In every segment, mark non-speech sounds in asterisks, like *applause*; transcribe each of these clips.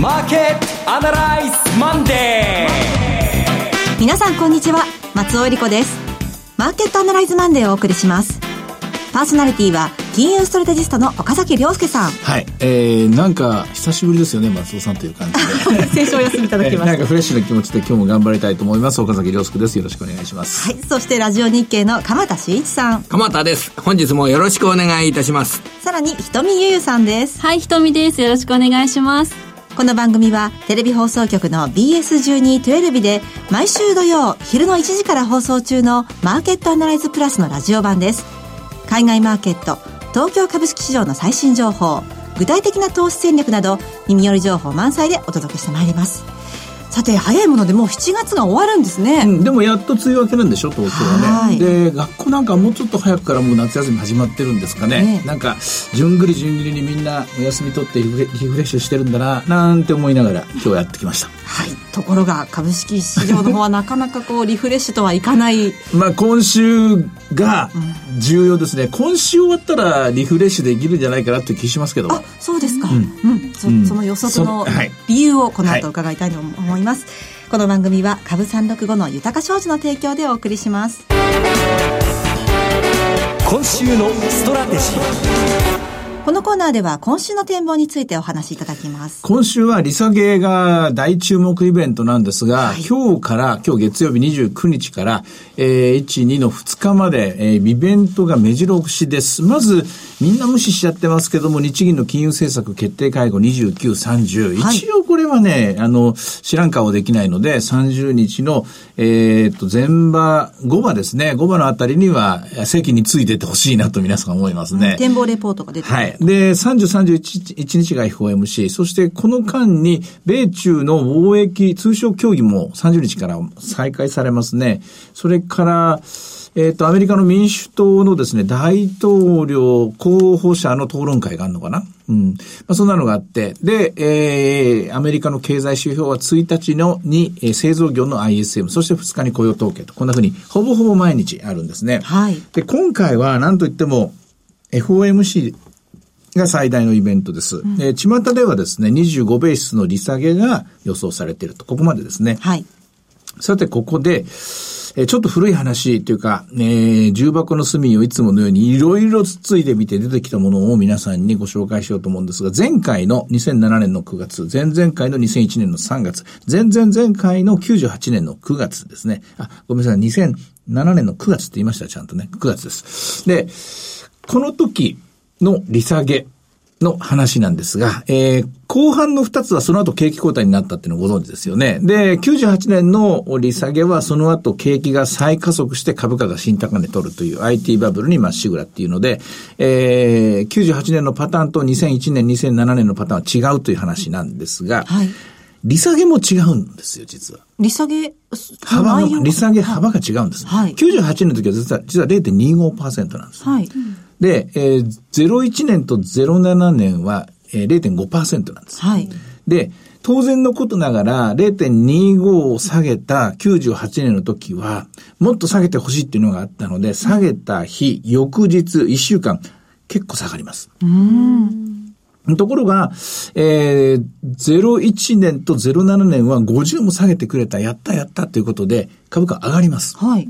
マーケットアナライズマンデー皆さんこんにちは松尾英里子ですマーケットアナライズマンデーをお送りしますパーソナリティは金融ストラテジストの岡崎良介さん。はい。えー、なんか、久しぶりですよね、松尾さんという感じで。*laughs* 先週お休みいただきました。なんかフレッシュな気持ちで今日も頑張りたいと思います。岡崎良介です。よろしくお願いします。はい。そしてラジオ NIKKEI の鎌田伸一さん。鎌田です。本日もよろしくお願いいたします。さらに、ひとみゆゆさんです。はい、ひとみです。よろしくお願いします。この番組はテレビ放送局の BS12-12 で毎週土曜昼の1時から放送中のマーケットアナライズプラスのラジオ版です。海外マーケット、東京株式市場の最新情報、具体的な投資戦略など、耳寄り情報満載でお届けしてまいります。さて早いものでもう7月が終わるんですね、うん、でもやっと梅雨明けなんでしょ東京はね。で学校なんかもうちょっと早くからもう夏休み始まってるんですかね、ね、なんか順繰り順繰りにみんなお休み取ってリフレッシュしてるんだななんて思いながら今日やってきましたはい。ところが株式市場の方はなかなかこうリフレッシュとはいかない。まあ今週が重要ですね、うん、今週終わったらリフレッシュできるんじゃないかなって気しますけどあそうですか、うん、うん、そその予測の理由をこの後伺いたいと思います、はい、この番組は株365の豊か商事の提供でお送りします。今週のストラテジーこのコーナーでは今週の展望についてお話しいただきます。今週は利下げが大注目イベントなんですが、はい、今日から、今日月曜日29日から、えー、1、2の2日まで、えー、イベントが目白押しです。まず、みんな無視しちゃってますけども、日銀の金融政策決定会合29、30。一応これはね、あの、知らん顔できないので、30日の、えー、っと、前場、5場ですね、5場のあたりには、席についててほしいなと皆さん思いますね。展望レポートが出てはい。で、30、31日が FOMC、そしてこの間に、米中の貿易、通商協議も30日から再開されますね。それから、えっ、ー、と、アメリカの民主党のですね、大統領候補者の討論会があるのかなうん。まあ、そんなのがあって、で、えー、アメリカの経済指標は1日のに、えー、製造業の ISM、そして2日に雇用統計と、こんなふうに、ほぼほぼ毎日あるんですね。はい。で、今回は、なんといっても、FOMC が最大のイベントです。うん、えー、巷ではですね、25ベースの利下げが予想されていると。ここまでですね。はい。さて、ここで、えー、ちょっと古い話というか、えー、重箱の隅をいつものようにいろいろつついてみて出てきたものを皆さんにご紹介しようと思うんですが、前回の2007年の9月、前々回の2001年の3月、前々前回の98年の9月ですね。あ、ごめんなさい、2007年の9月って言いました、ちゃんとね。9月です。で、この時の利下げの話なんですが、えー、後半の2つはその後景気後退になったっていうのをご存知ですよね。で、98年の利下げはその後景気が再加速して株価が新高値取るという IT バブルにまっしぐらっていうので、えー、98年のパターンと2001年、2007年のパターンは違うという話なんですが、はい利下げも違うんですよ、実は。利下げ、幅の、利下げ幅が違うんです。はい。98年の時は実は、実は0.25%なんです。はい。で、えー、01年と07年は、えー、0.5%なんです。はい。で、当然のことながら0.25を下げた98年の時は、もっと下げてほしいっていうのがあったので、下げた日、翌日、1週間、結構下がります。ところが、えー、01年と07年は50も下げてくれた、やったやったということで、株価上がります。はい。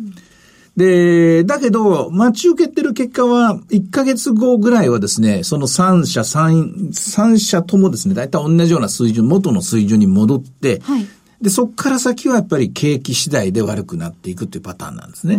で、だけど、待ち受けてる結果は、1ヶ月後ぐらいはですね、その3社、3、3社ともですね、大体同じような水準、元の水準に戻って、はい、で、そこから先はやっぱり景気次第で悪くなっていくっていうパターンなんですね。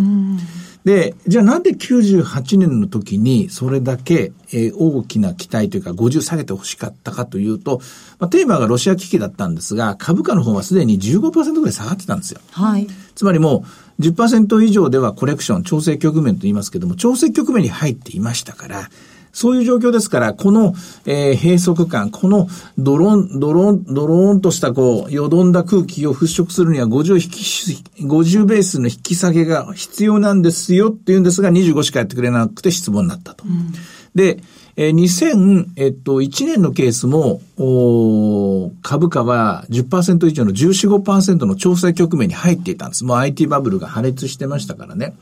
で、じゃあなんで98年の時にそれだけ、えー、大きな期待というか50下げて欲しかったかというと、まあ、テーマがロシア危機だったんですが、株価の方はすでに15%ぐらい下がってたんですよ。はい。つまりもう10%以上ではコレクション、調整局面と言いますけども、調整局面に入っていましたから、そういう状況ですから、この、えー、閉塞感、このドロン、ドロン、ドローンとしたこう、よどんだ空気を払拭するには50引き、50ベースの引き下げが必要なんですよって言うんですが、25しかやってくれなくて質問になったと。うん、で、えー、2001年のケースも、株価は10%以上の14、5%の調整局面に入っていたんです。もう IT バブルが破裂してましたからね。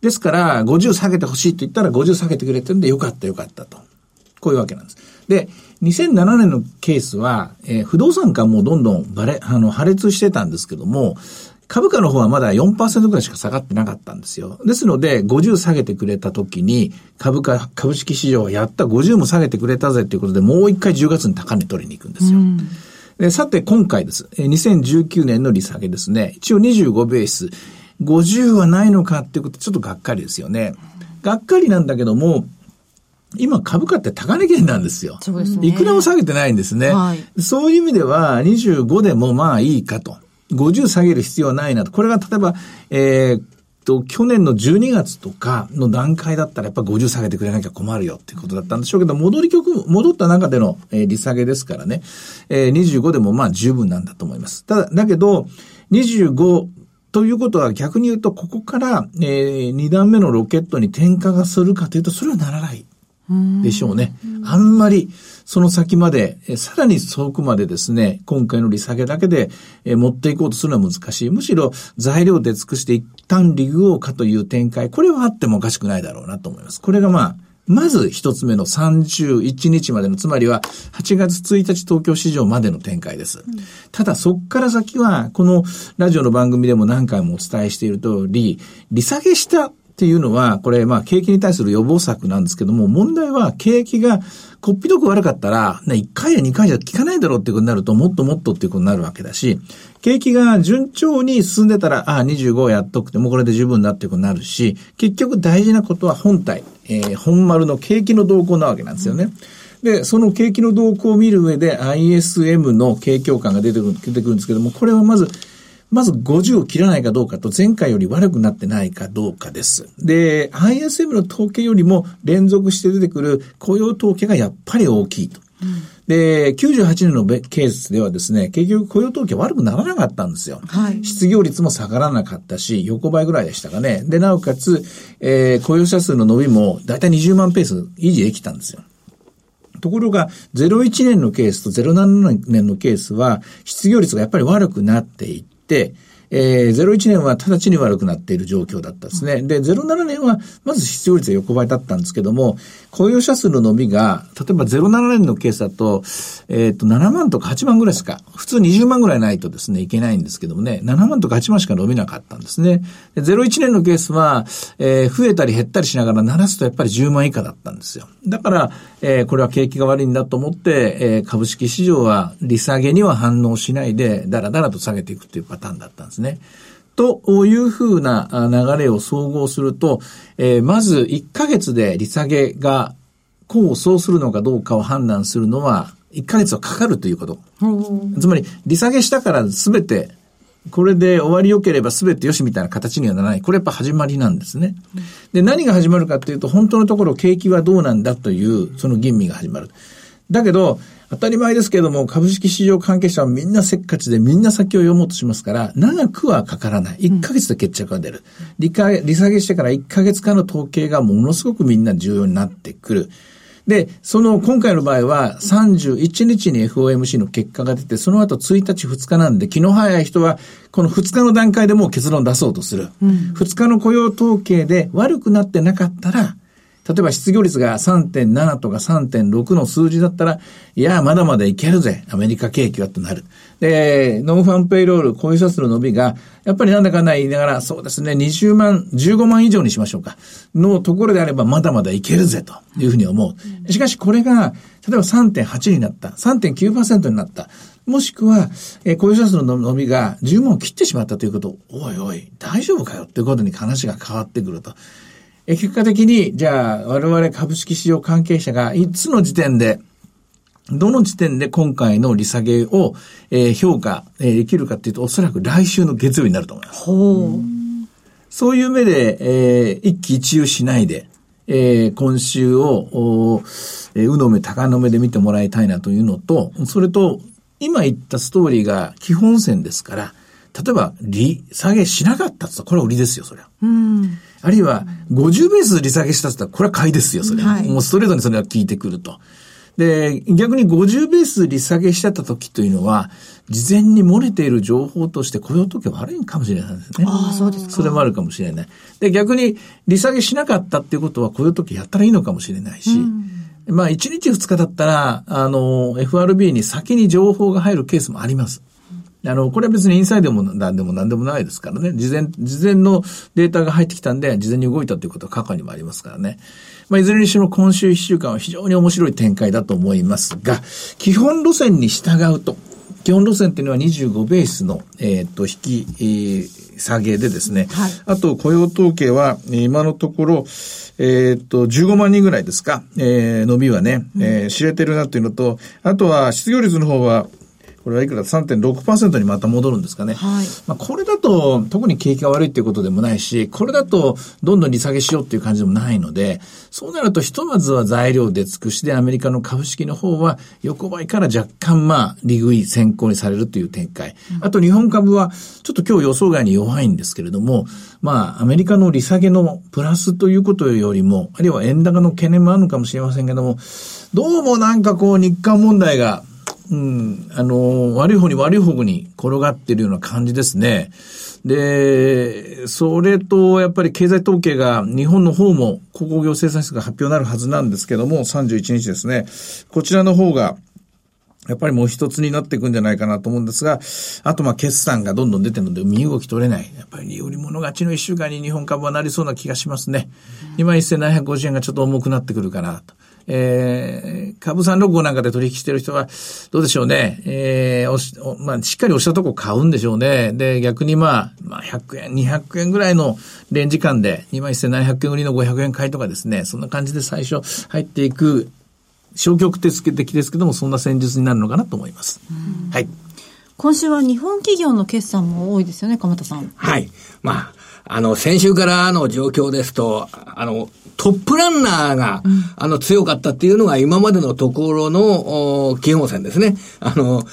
ですから、50下げてほしいって言ったら50下げてくれてるんでよかったよかったと。こういうわけなんです。で、2007年のケースは、えー、不動産価もどんどんバレ、あの、破裂してたんですけども、株価の方はまだ4%ぐらいしか下がってなかったんですよ。ですので、50下げてくれた時に、株価、株式市場はやった50も下げてくれたぜということで、もう一回10月に高値取りに行くんですよ。でさて、今回です。2019年の利下げですね。一応25ベース。50はないのかっていうことちょっとがっかりですよね。がっかりなんだけども、今株価って高値圏なんですよ。そうですね。いくらも下げてないんですね。はい、そういう意味では25でもまあいいかと。50下げる必要はないなと。これが例えば、えー、と、去年の12月とかの段階だったらやっぱ50下げてくれなきゃ困るよっていうことだったんでしょうけど、戻り曲、戻った中での、えー、利下げですからね、えー、25でもまあ十分なんだと思います。ただ、だけど、25ということは逆に言うと、ここから、えー、2段目のロケットに転化がするかというと、それはならないでしょうね。あんまり、その先まで、さらに遠くまでですね、今回の利下げだけで持っていこうとするのは難しい。むしろ材料で尽くして一旦利具をかという展開、これはあってもおかしくないだろうなと思います。これがまあ、まず一つ目の31日までの、つまりは8月1日東京市場までの展開です。ただそっから先は、このラジオの番組でも何回もお伝えしている通り、利下げしたっていうのは、これ、まあ、景気に対する予防策なんですけども、問題は景気がこっぴどく悪かったら、ね、1回や2回じゃ効かないだろうっていうことになると、もっともっとっていうことになるわけだし、景気が順調に進んでたら、ああ、25やっとくてもうこれで十分だっていうことになるし、結局大事なことは本体、えー、本丸の景気の動向なわけなんですよね。で、その景気の動向を見る上で ISM の景況感が出てくる出てくるんですけども、これはまず、まず50を切らないかどうかと前回より悪くなってないかどうかです。で、ISM の統計よりも連続して出てくる雇用統計がやっぱり大きいと。うん、で、98年のケースではですね、結局雇用統計悪くならなかったんですよ。はい、失業率も下がらなかったし、横ばいぐらいでしたかね。で、なおかつ、えー、雇用者数の伸びもだいたい20万ペース維持できたんですよ。ところが、01年のケースと07年のケースは、失業率がやっぱり悪くなっていって、えー、01年は直ちに悪くなっている状況だったんですね。で、07年は、まず失業率は横ばいだったんですけども、雇用者数の伸びが、例えば07年のケースだと、えっ、ー、と、7万とか8万ぐらいしか、普通20万ぐらいないとですね、いけないんですけどもね、7万とか8万しか伸びなかったんですね。で01年のケースは、えー、増えたり減ったりしながら鳴らすとやっぱり10万以下だったんですよ。だから、えー、これは景気が悪いんだと思って、えー、株式市場は利下げには反応しないで、だらだらと下げていくっていうパターンだったんですね。というふうな流れを総合すると、えー、まず1ヶ月で利下げが功を奏するのかどうかを判断するのは、1ヶ月はかかるということ。つまり、利下げしたから全て、これで終わり良ければ全てよしみたいな形にはならない。これやっぱ始まりなんですね。で、何が始まるかっていうと、本当のところ景気はどうなんだという、その吟味が始まる。だけど、当たり前ですけれども、株式市場関係者はみんなせっかちでみんな先を読もうとしますから、長くはかからない。1ヶ月で決着が出る。利利下げしてから1ヶ月間の統計がものすごくみんな重要になってくる。で、その今回の場合は31日に FOMC の結果が出て、その後1日2日なんで、気の早い人はこの2日の段階でもう結論出そうとする。うん、2日の雇用統計で悪くなってなかったら、例えば失業率が3.7とか3.6の数字だったら、いや、まだまだいけるぜ、アメリカ景気はとなる。で、ノンファンペイロール、雇用者数の伸びが、やっぱりなんだかんだ言いながら、そうですね、20万、15万以上にしましょうか。のところであれば、まだまだいけるぜ、というふうに思う。しかし、これが、例えば3.8になった、3.9%になった。もしくは、えー、雇用者数の伸びが10万を切ってしまったということ、おいおい、大丈夫かよっていうことに話が変わってくると。結果的に、じゃあ、我々株式市場関係者がいつの時点で、どの時点で今回の利下げを、えー、評価、えー、できるかっていうと、おそらく来週の月曜になると思います。ほうそういう目で、えー、一喜一憂しないで、えー、今週を、おえー、うのめ、高の目で見てもらいたいなというのと、それと、今言ったストーリーが基本線ですから、例えば、利下げしなかったってこれは売りですよ、それは。うんあるいは、50ベース利下げしたって言ったら、これは買いですよ、それ。はい、もうストレートにそれは効いてくると。で、逆に50ベース利下げしちゃった時というのは、事前に漏れている情報として雇用統計悪いかもしれないですね。ああ、そうですか。それもあるかもしれない。で、逆に利下げしなかったっていうことは雇用統計やったらいいのかもしれないし、うんまあ、1日2日だったら、あの、FRB に先に情報が入るケースもあります。あの、これは別にインサイドでも何でも何でもないですからね。事前、事前のデータが入ってきたんで、事前に動いたということは過去にもありますからね。まあ、いずれにしろ今週1週間は非常に面白い展開だと思いますが、基本路線に従うと、基本路線っていうのは25ベースの、えー、っと、引き、えー、下げでですね。はい、あと、雇用統計は、今のところ、えー、っと、15万人ぐらいですか、えー、伸びはね、えー、知れてるなというのと、あとは失業率の方は、これはいくら3.6%にまた戻るんですかね。はい。まあこれだと特に景気が悪いっていうことでもないし、これだとどんどん利下げしようっていう感じでもないので、そうなるとひとまずは材料で尽くしでアメリカの株式の方は横ばいから若干まあ利食い先行にされるという展開。あと日本株はちょっと今日予想外に弱いんですけれども、まあアメリカの利下げのプラスということよりも、あるいは円高の懸念もあるのかもしれませんけども、どうもなんかこう日韓問題がうん、あの、悪い方に悪い方に転がってるような感じですね。で、それと、やっぱり経済統計が、日本の方も、鉱工業生産室が発表になるはずなんですけども、31日ですね。こちらの方が、やっぱりもう一つになっていくんじゃないかなと思うんですが、あとまあ決算がどんどん出てるので身動き取れない。やっぱり利用り物勝ちの一週間に日本株はなりそうな気がしますね。今1750円がちょっと重くなってくるかなと。えー、株365なんかで取引してる人は、どうでしょうね。えー、おし、まあ、しっかり押したとこ買うんでしょうね。で、逆にまあ、まあ、100円、200円ぐらいのレンジ間で、2万1700円売りの500円買いとかですね、そんな感じで最初入っていく、消極的ですけども、そんな戦術になるのかなと思います。はい。今週は日本企業の決算も多いですよね、鎌田さん。はい。まあ、あの、先週からの状況ですと、あの、トップランナーが、うん、あの、強かったっていうのが今までのところの、基本線ですね。あの、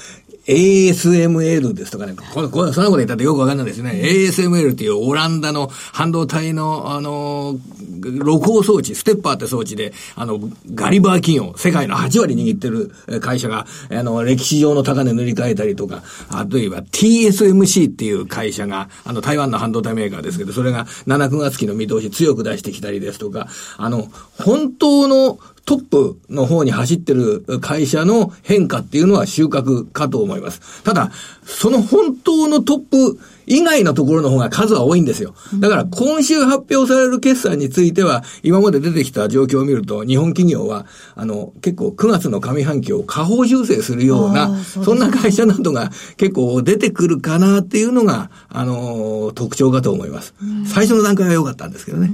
ASML ですとかね、このこのそんなこと言ったってよくわかんないですね。ASML っていうオランダの半導体の、あの、録音装置、ステッパーって装置で、あの、ガリバー企業、世界の8割握ってる会社が、あの、歴史上の高値塗り替えたりとか、あといえば TSMC っていう会社が、あの、台湾の半導体メーカーですけど、それが7、9月期の見通し強く出してきたりですとか、あの、本当のトップの方に走ってる会社の変化っていうのは収穫かと思います。ただ、その本当のトップ以外のところの方が数は多いんですよ。だから今週発表される決算については、今まで出てきた状況を見ると、日本企業は、あの、結構9月の上半期を下方修正するような、そんな会社などが結構出てくるかなっていうのが、あの、特徴かと思います。最初の段階は良かったんですけどね。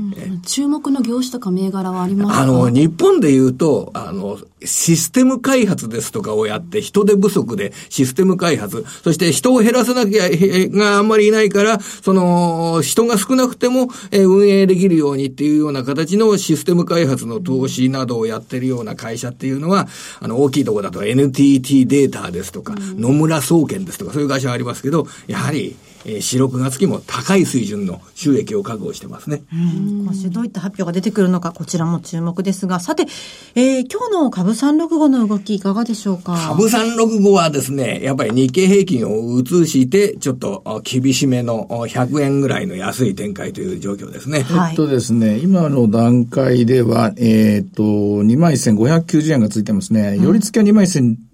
注目の業種とか銘柄はありますか？あの、日本で言うと、あの、システム開発ですとかをやって、人手不足でシステム開発、そして人を減らさなきゃ、があんまりいないから、その、人が少なくても、え運営できるようにっていうような形のシステム開発の投資などをやってるような会社っていうのは、あの、大きいとこだと NTT データですとか、野村総研ですとか、そういう会社がありますけど、やはり、えー、4、6月期も高い水準の収益を確保してますね。今週どういった発表が出てくるのか、こちらも注目ですが、さて、えー、今日の株365の動きいかがでしょうか？株365はですね、やっぱり日経平均を移して、ちょっと厳しめの100円ぐらいの安い展開という状況ですね。はい、えっとですね、今の段階では、えっ、ー、と、21,590円がついてますね。より付きは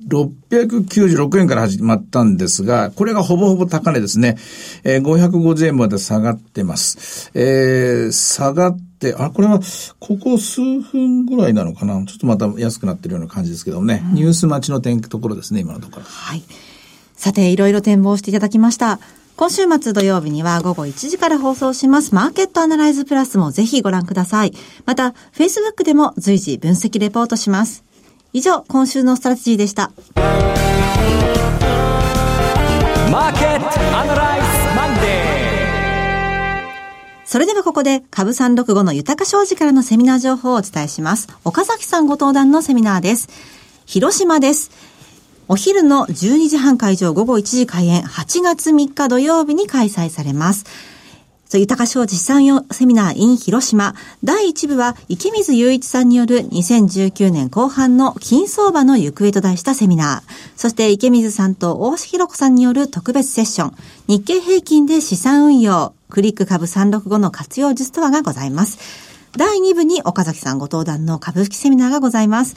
21,696円から始まったんですが、これがほぼほぼ高値ですね。えー、550円まで下がってます。えー、下がって、あ、これは、ここ数分ぐらいなのかな？ちょっとまた安くなってるような感じですけどね。うん、ニュース待ちの点ところですね、今のところ。はい。さて、いろいろ展望していただきました。今週末土曜日には午後1時から放送しますマーケットアナライズプラスもぜひご覧ください。また、Facebook でも随時分析レポートします。以上、今週のストラテジーでした。マーケットアナライズそれではここで、株365の豊か商事からのセミナー情報をお伝えします。岡崎さんご登壇のセミナーです。広島です。お昼の12時半会場午後1時開演8月3日土曜日に開催されます。豊か商事資産用セミナー in 広島。第1部は池水雄一さんによる2019年後半の金相場の行方と題したセミナー。そして池水さんと大橋弘子さんによる特別セッション。日経平均で資産運用。クリック株365の活用術とはがございます。第2部に岡崎さんご登壇の株式セミナーがございます。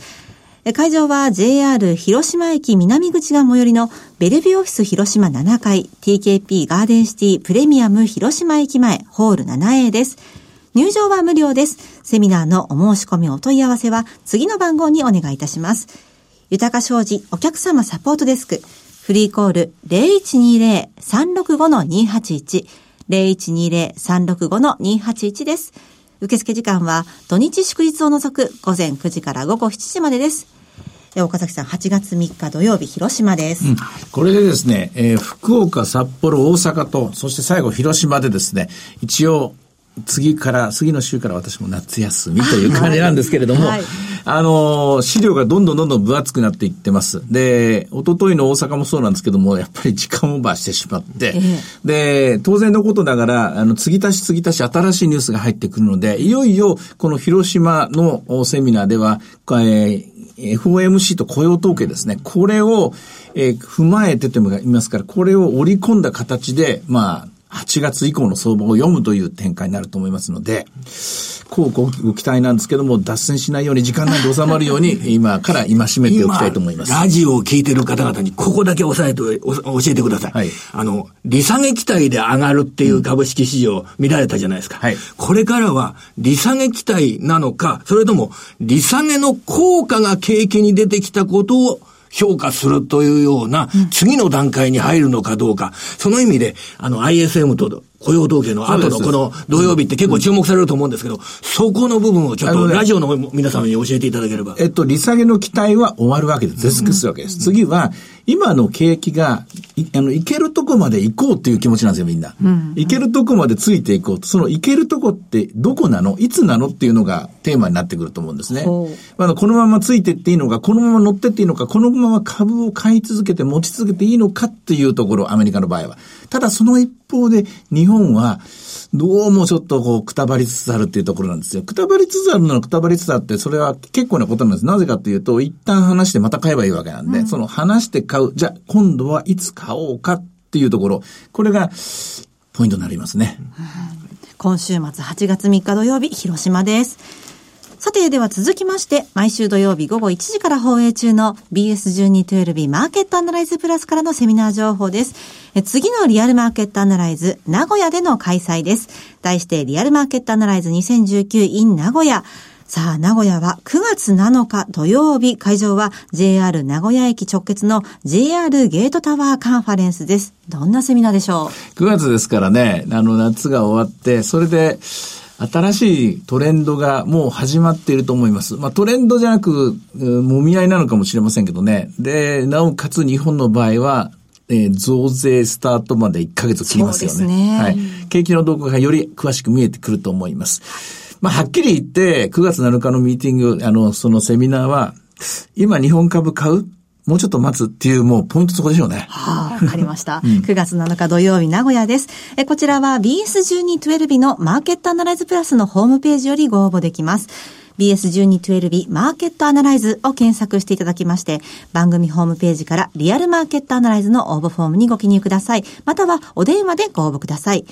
会場は JR 広島駅南口が最寄りのベルビオフィス広島7階 TKP ガーデンシティプレミアム広島駅前ホール 7A です。入場は無料です。セミナーのお申し込みお問い合わせは次の番号にお願いいたします。豊か商事お客様サポートデスクフリーコール0120-365-281 0120-365-281です。受付時間は土日祝日を除く午前9時から午後7時までです。え岡崎さん、8月3日土曜日、広島です。これでですね、えー福岡、札幌、大阪と、そして最後広島でですね、一応、次から、次の週から私も夏休みという感じなんですけれども、はいあのー資料がどんどんどんどん分厚くなっていってます。で、一昨日の大阪もそうなんですけども、やっぱり時間オーバーしてしまって、で、当然のことながら、あの、継ぎ足し継ぎ足し新しいニュースが入ってくるので、いよいよ、この広島のおセミナーでは、えー FOMC と雇用統計ですね。これを、えー踏まえてと言いますから、これを織り込んだ形で、まあ、8月以降の相場を読むという展開になると思いますので、こうごご期待なんですけども、脱線しないように時間内で収まるように、*laughs* 今から今締めておきたいと思います。ラジオを聞いてる方々にここだけ押さえてお教えてください。はいあの、利下げ期待で上がるっていう株式市場見られたじゃないですか。はいこれからは利下げ期待なのか、それとも利下げの効果が景気に出てきたことを評価するというような次の段階に入るのかどうか、その意味で、あの ISM と雇用統計の後のこの土曜日って結構注目されると思うんですけど、そこの部分をちょっとラジオの皆様に教えていただければ。えっと、利下げの期待は終わるわけです。絶すわけです。次は、今の景気が、いあの、行けるとこまで行こうっていう気持ちなんですよ、みんな。行けるとこまでついていこうと。その行けるとこってどこなの？いつなのっていうのがテーマになってくると思うんですねあ、このままついてっていいのか、このまま乗ってっていいのか、このまま株を買い続けて持ち続けていいのかっていうところ、アメリカの場合は。ただその一方で、日本は、どうもちょっとこう、くたばりつつあるっていうところなんですよ。くたばりつつあるのはくたばりつつあって、それは結構なことなんです。なぜかっていうと、一旦話してまた買えばいいわけなんで、その話して買う、じゃあ今度はいつ買おうかっていうところ、これが、ポイントになりますね。今週末8月3日土曜日、広島です。さて、では続きまして、毎週土曜日午後1時から放映中の BS1212 マーケットアナライズプラスからのセミナー情報です。次のリアルマーケットアナライズ、名古屋での開催です。題して、リアルマーケットアナライズ2019 in 名古屋。さあ、名古屋は9月7日土曜日、会場は JR 名古屋駅直結の JR ゲートタワーカンファレンスです。どんなセミナーでしょう？9月ですからね、あの夏が終わって、それで、新しいトレンドがもう始まっていると思います。まあトレンドじゃなく、うんもみ合いなのかもしれませんけどね。で、なおかつ日本の場合は、えー増税スタートまで1ヶ月切りますよね。そうですねはい。景気の動向がより詳しく見えてくると思います。まあはっきり言って、9月7日のミーティング、あの、そのセミナーは、今日本株買うもうちょっと待つっていう、もうポイントそこでしょうね。はい、わかりました。*laughs* 9月7日土曜日、名古屋です。え、こちらは BS1212 のマーケットアナライズプラスのホームページよりご応募できます。BS1212 マーケットアナライズを検索していただきまして、番組ホームページからリアルマーケットアナライズの応募フォームにご記入ください。またはお電話でご応募ください。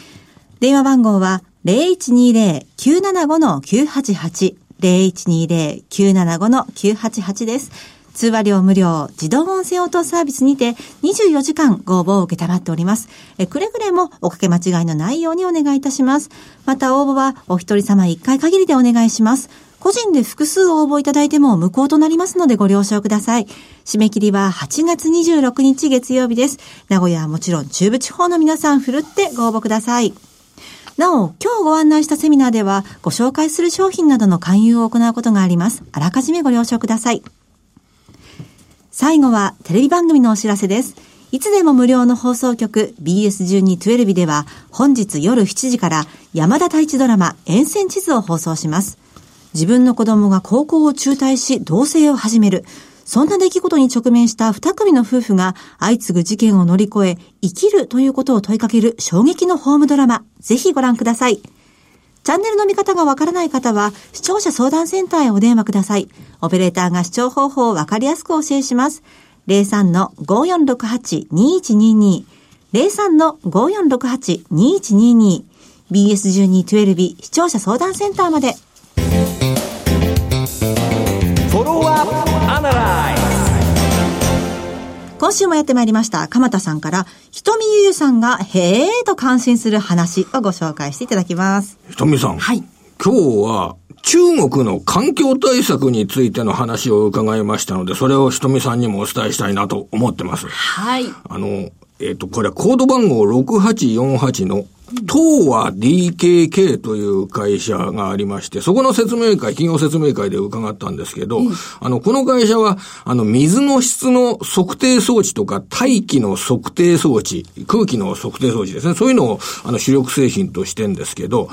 電話番号は0120-975-988 0120-975-988です。通話料無料、自動音声応答サービスにて24時間ご応募を受けたまっております。えくれぐれもおかけ間違いのないようにお願いいたします。また応募はお一人様一回限りでお願いします。個人で複数応募いただいても無効となりますのでご了承ください。締め切りは8月26日月曜日です。名古屋はもちろん中部地方の皆さんふるってご応募ください。なお、今日ご案内したセミナーでは、ご紹介する商品などの勧誘を行うことがあります。あらかじめご了承ください。最後は、テレビ番組のお知らせです。いつでも無料の放送局 BS1212 では、本日夜7時から山田太一ドラマ、沿線地図を放送します。自分の子供が高校を中退し、同棲を始める。そんな出来事に直面した二組の夫婦が相次ぐ事件を乗り越え、生きるということを問いかける衝撃のホームドラマ。ぜひご覧ください。チャンネルの見方がわからない方は、視聴者相談センターへお電話ください。オペレーターが視聴方法をわかりやすくお教えします。03-5468-2122 03-5468-2122 BS1212 視聴者相談センターまで。フォロー今週もやってまいりました、鎌田さんから、ひとみゆゆさんが、へーと感心する話をご紹介していただきます。ひとみさん。はい。今日は、中国の環境対策についての話を伺いましたので、それをひとみさんにもお伝えしたいなと思ってます。はい。あの、えっ、と、これはコード番号6848の、東和 DKK という会社がありまして、そこの説明会、企業説明会で伺ったんですけど、あの、この会社は、あの、水の質の測定装置とか、大気の測定装置、空気の測定装置ですね、そういうのを、あの、主力製品としてんですけど、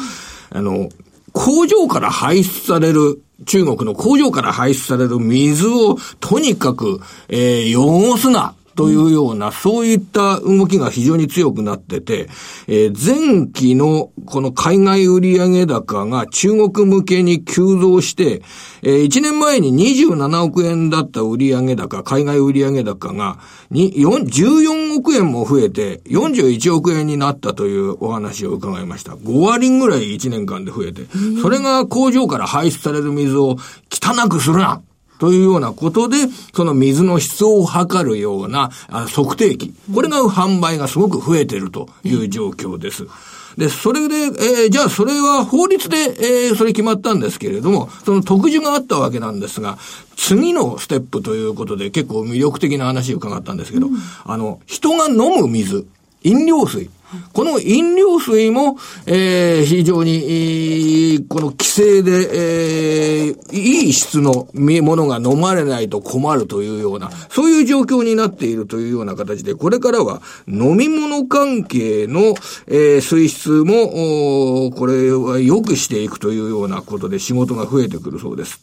あの、工場から排出される、中国の工場から排出される水をとにかく、えー汚すな。というような、そういった動きが非常に強くなってて、えー前期のこの海外売上高が中国向けに急増して、えー1年前に27億円だった売上高、海外売上高が、に、14億円も増えて、41億円になったというお話を伺いました。5割ぐらい1年間で増えて、それが工場から排出される水を汚くするなというようなことで、その水の質を測るようなあ測定器。これが販売がすごく増えているという状況です。で、それで、えーじゃあそれは法律で、えーそれ決まったんですけれども、その特需があったわけなんですが、次のステップということで結構魅力的な話を伺ったんですけど、あの、人が飲む水、飲料水。この飲料水も、えー非常に、この規制で、えーいい質のものが飲まれないと困るというような、そういう状況になっているというような形で、これからは飲み物関係の、えー水質も、これは良くしていくというようなことで仕事が増えてくるそうです。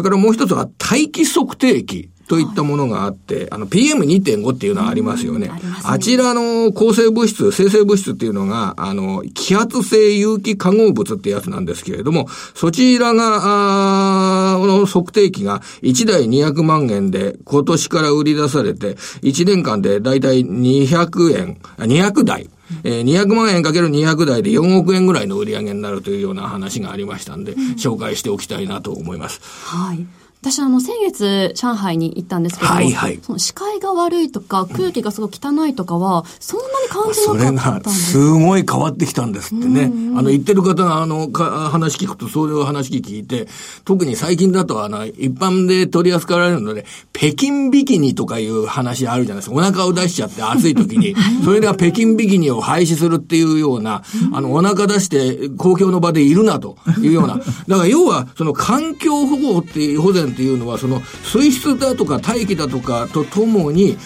それからもう一つは大気測定器といったものがあって、あの PM2.5 っていうのはありますよね。あちらの抗生物質、生成物質っていうのが、あの、気圧性有機化合物ってやつなんですけれども、そちらが、あーの測定器が1台200万円で今年から売り出されて、1年間でだいたい200円、あ200台。えー200万円かける200台で4億円ぐらいの売り上げになるというような話がありましたんで、紹介しておきたいなと思います。はい。私、あの、先月、上海に行ったんですけども、はいはいその視界が悪いとか、空気がすごい汚いとかは、そんなに感じなかったんがですすごい変わってきたんですってね。あの、言ってる方が、あの、か話聞くと、そういう話聞いて、特に最近だと、あの、一般で取り扱われるので、北京ビキニとかいう話あるじゃないですか。お腹を出しちゃって暑い時に、*laughs* それでは北京ビキニを廃止するっていうような、あの、お腹出して公共の場でいるなというような。だから要は、その環境保護っていう、保全っていうのは、その水質だとか大気だとかとともに、ん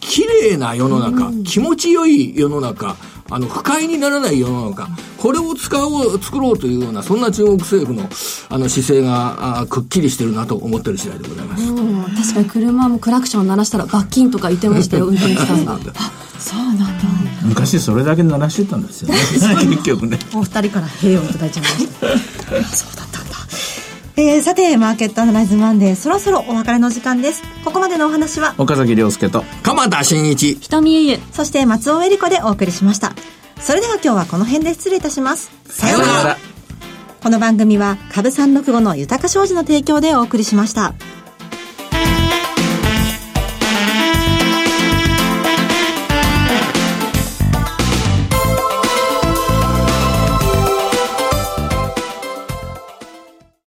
綺麗な世の中、気持ちよい世の中、あの、不快にならない世の中、これを使おう、作ろうというような、そんな中国政府の、あの、姿勢が、あくっきりしてるなと思ってる次第でございます。うん、確かに車もクラクション鳴らしたら罰金とか言ってましたよ、運転手さんが。*laughs* あ、そうなんだ。昔それだけ鳴らしてたんですよね *laughs* 結局ねお二人から平をいただいちゃいました。*laughs* そうだ。えー、さて、マーケットアナライズマンデー、そろそろお別れの時間です。ここまでのお話は、岡崎亮介と鎌田新一。ひとみゆゆ。そして松尾恵理子でお送りしました。それでは今日はこの辺で失礼いたします。さようなら。この番組は株三六五の豊か商事の提供でお送りしました。